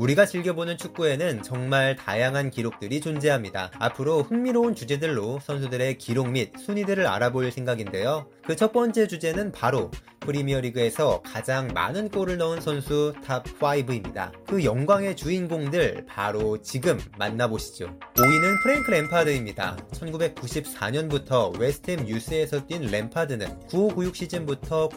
우리가 즐겨보는 축구에는 정말 다양한 기록들이 존재합니다. 앞으로 흥미로운 주제들로 선수들의 기록 및 순위들을 알아볼 생각인데요. 그 첫 번째 주제는 바로 프리미어리그에서 가장 많은 골을 넣은 선수 top 5입니다. 그 영광의 주인공들 바로 지금 만나보시죠. 5위는 프랭크 램파드입니다. 1994년부터 웨스트햄 유스에서 뛴 램파드는 9596 시즌부터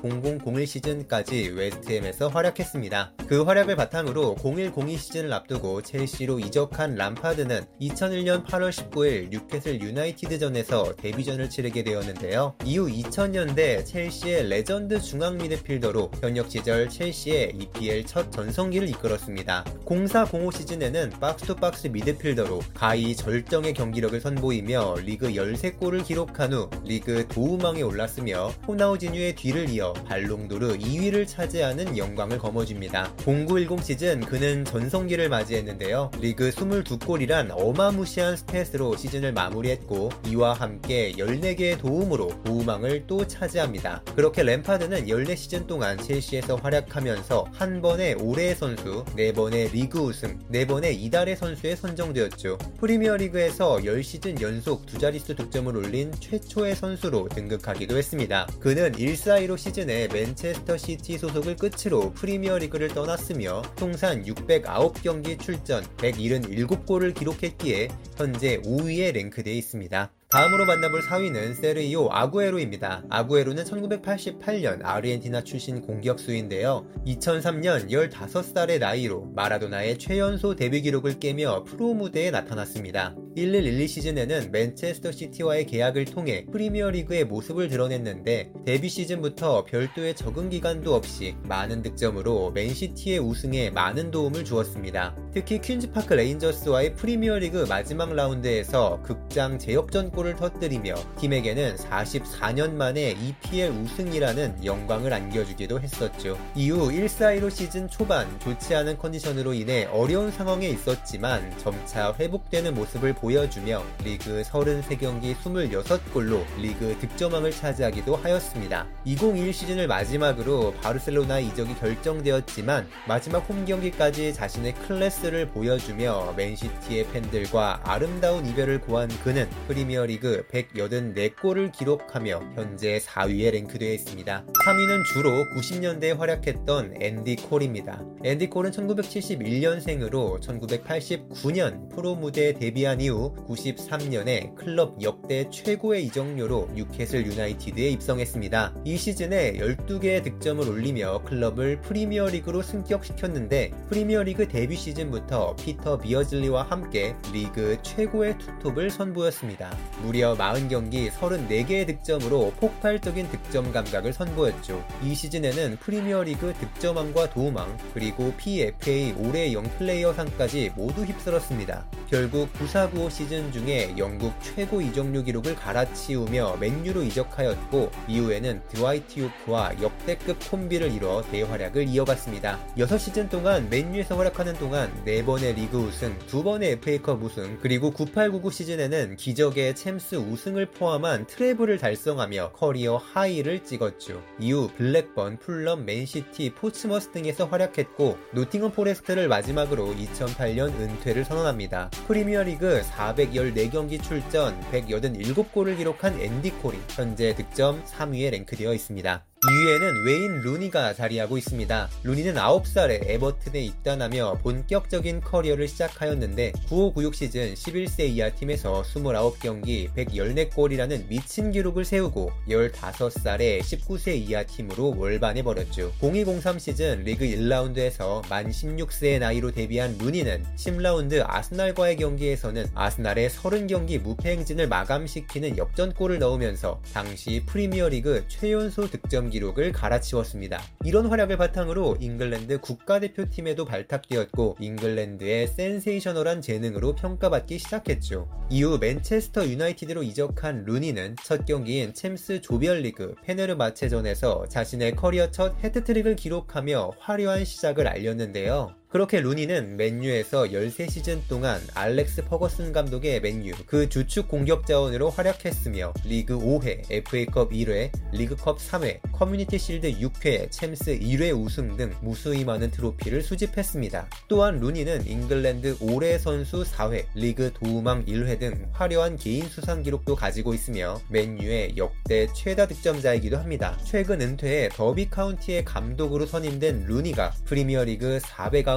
0001 시즌까지 웨스트햄에서 활약했습니다. 그 활약을 바탕으로 0102 시즌을 앞두고 첼시로 이적한 람파드는 2001년 8월 19일 뉴캐슬 유나이티드전에서 데뷔전을 치르게 되었는데요. 이후 2000년대 첼시의 레전드 중앙 미드필더로 현역 시절 첼시의 EPL 첫 전성기를 이끌었습니다. 0405 시즌에는 box to box 미드필더로 가히 절정의 경기력을 선보이며 리그 13골을 기록한 후 리그 도움왕에 올랐으며 호나우지뉴의 뒤를 이어 발롱도르 2위를 차지하는 영광을 거머쥡니다. 0910 시즌 그는 전성기를 맞이했는데요. 리그 22골이란 어마무시한 stat으로 시즌을 마무리했고 이와 함께 14개의 도움으로 도우망을 또 차지합니다. 그렇게 램파드는 14시즌 동안 첼시에서 활약하면서 한 번의 올해의 선수, 네 번의 리그 우승, 네 번의 이달의 선수에 선정되었죠. 프리미어리그에서 10시즌 연속 두 자릿수 득점을 올린 최초의 선수로 등극하기도 했습니다. 그는 1-4-2로 시즌에 맨체스터 시티 소속을 끝으로 프리미어리그를 떠났으며 통산 609경기 출전 177골을 기록했기에 현재 5위에 랭크되어 있습니다. 다음으로 만나볼 4위는 세르히오 아구에로입니다. 아구에로는 1988년 아르헨티나 출신 공격수인데요. 2003년 15살의 나이로 마라도나의 최연소 데뷔 기록을 깨며 프로 무대에 나타났습니다. 1112 시즌에는 맨체스터 시티와의 계약을 통해 프리미어리그에 모습을 드러냈는데 데뷔 시즌부터 별도의 적응 기간도 없이 많은 득점으로 맨시티의 우승에 많은 도움을 주었습니다. 특히 퀸즈파크 레인저스와의 프리미어리그 마지막 라운드에서 극장 재역전골 골을 터뜨리며 팀에게는 44년 만에 EPL 우승이라는 영광을 안겨주기도 했었죠. 이후 1415 시즌 초반 좋지 않은 컨디션으로 인해 어려운 상황에 있었지만 점차 회복되는 모습을 보여주며 리그 33경기 26골로 리그 득점왕을 차지하기도 하였습니다. 2021 시즌을 마지막으로 바르셀로나 이적이 결정되었지만 마지막 홈 경기까지 자신의 클래스를 보여주며 맨시티의 팬들과 아름다운 이별을 고한 그는 프리미어리 리그 184골을 기록하며 현재 4위에 랭크되어 있습니다. 3위는 주로 90년대에 활약했던 앤디 콜입니다. 앤디 콜은 1971년생으로 1989년 프로 무대에 데뷔한 이후 93년에 클럽 역대 최고의 이적료로 뉴캐슬 유나이티드에 입성했습니다. 이 시즌에 12개의 득점을 올리며 클럽을 프리미어리그로 승격시켰는데 프리미어리그 데뷔 시즌부터 피터 비어즐리와 함께 리그 최고의 투톱을 선보였습니다. 무려 40경기 34개의 득점으로 폭발적인 득점 감각을 선보였죠. 이 시즌에는 프리미어리그 득점왕과 도움왕 그리고 PFA 올해 Young Player상까지 모두 휩쓸었습니다. 결국 9495 시즌 중에 영국 최고 이적료 기록을 갈아치우며 맨유로 이적하였고 이후에는 드와이트 요크와 역대급 콤비를 이뤄 대활약을 이어갔습니다. 6시즌 동안 맨유에서 활약하는 동안 4번의 리그 우승, 2번의 FA컵 우승, 그리고 9899 시즌에는 기적의 챔 챔스 우승을 포함한 트레블을 달성하며 career high를 찍었죠. 이후 블랙번, 풀럼, 맨시티, 포츠머스 등에서 활약했고 노팅엄 포레스트를 마지막으로 2008년 은퇴를 선언합니다. 프리미어리그 414경기 출전 187골을 기록한 앤디 콜이 현재 득점 3위에 랭크되어 있습니다. 2위에는 웨인 루니가 자리하고 있습니다. 루니는 9살에 에버튼에 입단하며 본격적인 커리어를 시작하였는데 9596 시즌 11세 이하 팀에서 29경기 114골이라는 미친 기록을 세우고 15살에 19세 이하 팀으로 월반해버렸죠. 0203 시즌 리그 1라운드에서 만 16세의 나이로 데뷔한 루니는 10라운드 아스날과의 경기에서는 아스날의 30경기 무패 행진을 마감시키는 역전골을 넣으면서 당시 프리미어리그 최연소 득점 기록을 갈아치웠습니다. 이런 활약을 바탕으로 잉글랜드 국가대표팀에도 발탁되었고 잉글랜드의 sensational한 재능으로 평가받기 시작했죠. 이후 맨체스터 유나이티드로 이적한 루니는 첫 경기인 챔스 조별리그 페네르바체전에서 자신의 커리어 첫 해트트릭을 기록하며 화려한 시작을 알렸는데요. 그렇게 루니는 맨유에서 13시즌 동안 알렉스 퍼거슨 감독의 맨유 그 주축 공격 자원으로 활약했으며 리그 5회, FA컵 1회, 리그컵 3회, 커뮤니티 실드 6회, 챔스 1회 우승 등 무수히 많은 트로피를 수집했습니다. 또한 루니는 잉글랜드 올해 선수 4회, 리그 도움왕 1회 등 화려한 개인 수상 기록도 가지고 있으며 맨유의 역대 최다 득점자이기도 합니다. 최근 은퇴해 더비 카운티의 감독으로 선임된 루니가 프리미어리그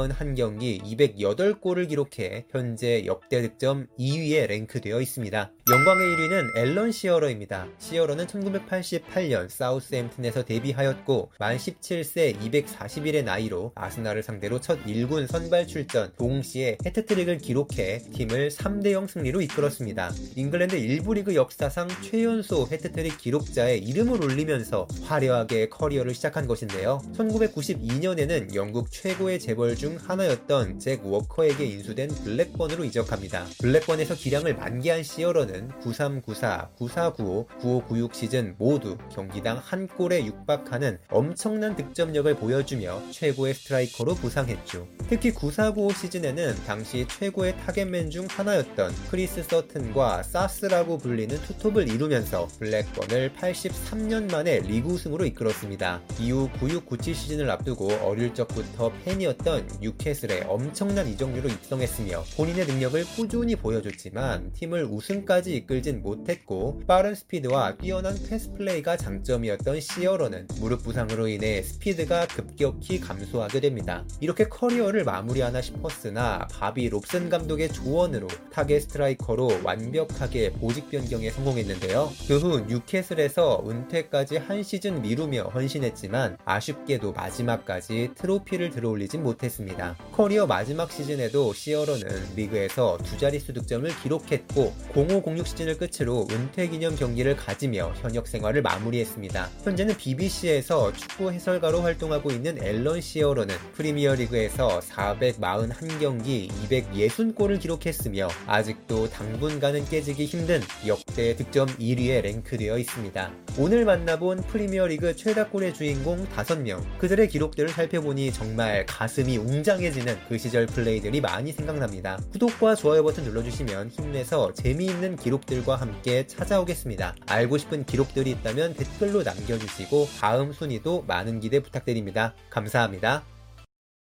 491경기 208골을 기록해 현재 역대 득점 2위에 랭크되어 있습니다. 영광의 1위는 앨런 시어러입니다. 시어러는 1988년 사우스햄튼에서 데뷔하였고 만 17세 241일의 나이로 아스날을 상대로 첫 1군 선발 출전 동시에 해트트릭을 기록해 팀을 3대0 승리로 이끌었습니다. 잉글랜드 1부 리그 역사상 최연소 해트트릭 기록자에 이름을 올리면서 화려하게 커리어를 시작한 것인데요. 1992년에는 영국 최고의 재벌 중 하나였던 잭 워커에게 인수된 블랙번으로 이적합니다. 블랙번에서 기량을 만개한 시어러는 9394, 9495, 9596 시즌 모두 경기당 한 골에 육박하는 엄청난 득점력을 보여주며 최고의 스트라이커로 부상했죠. 특히 9495 시즌에는 당시 최고의 target man 중 하나였던 크리스 서튼과 SAS라고 불리는 투톱을 이루면서 블랙번을 83년 만에 리그 우승으로 이끌었습니다. 이후 9697 시즌을 앞두고 어릴 적부터 팬이었던 뉴캐슬에 엄청난 이적료로 입성했으며 본인의 능력을 꾸준히 보여줬지만 팀을 우승까지 이끌진 못했고 빠른 스피드와 뛰어난 패스 플레이가 장점이었던 시어러는 무릎 부상으로 인해 스피드가 급격히 감소하게 됩니다. 이렇게 커리어를 마무리하나 싶었으나 바비 롭슨 감독의 조언으로 타겟 스트라이커로 완벽하게 보직 변경에 성공했는데요. 그 후 뉴캐슬에서 은퇴까지 한 시즌 미루며 헌신했지만 아쉽게도 마지막까지 트로피를 들어올리진 못했습니다. 커리어 마지막 시즌에도 시어러는 리그에서 두 자릿수 득점을 기록했고 0506 16 시즌을 끝으로 은퇴 기념 경기를 가지며 현역 생활을 마무리했습니다. 현재는 BBC에서 축구 해설가로 활동하고 있는 앨런 시어러는 프리미어리그에서 441경기 260골을 기록했으며 아직도 당분간은 깨지기 힘든 역대 득점 1위에 랭크되어 있습니다. 오늘 만나본 프리미어리그 최다골의 주인공 5명 그들의 기록들을 살펴보니 정말 가슴이 웅장해지는 그 시절 플레이들이 많이 생각납니다. 구독과 좋아요 버튼 눌러주시면 힘내서 재미있는 기록들과 함께 찾아오겠습니다. 알고 싶은 기록들이 있다면 댓글로 남겨주시고 다음 순위도 많은 기대 부탁드립니다. 감사합니다.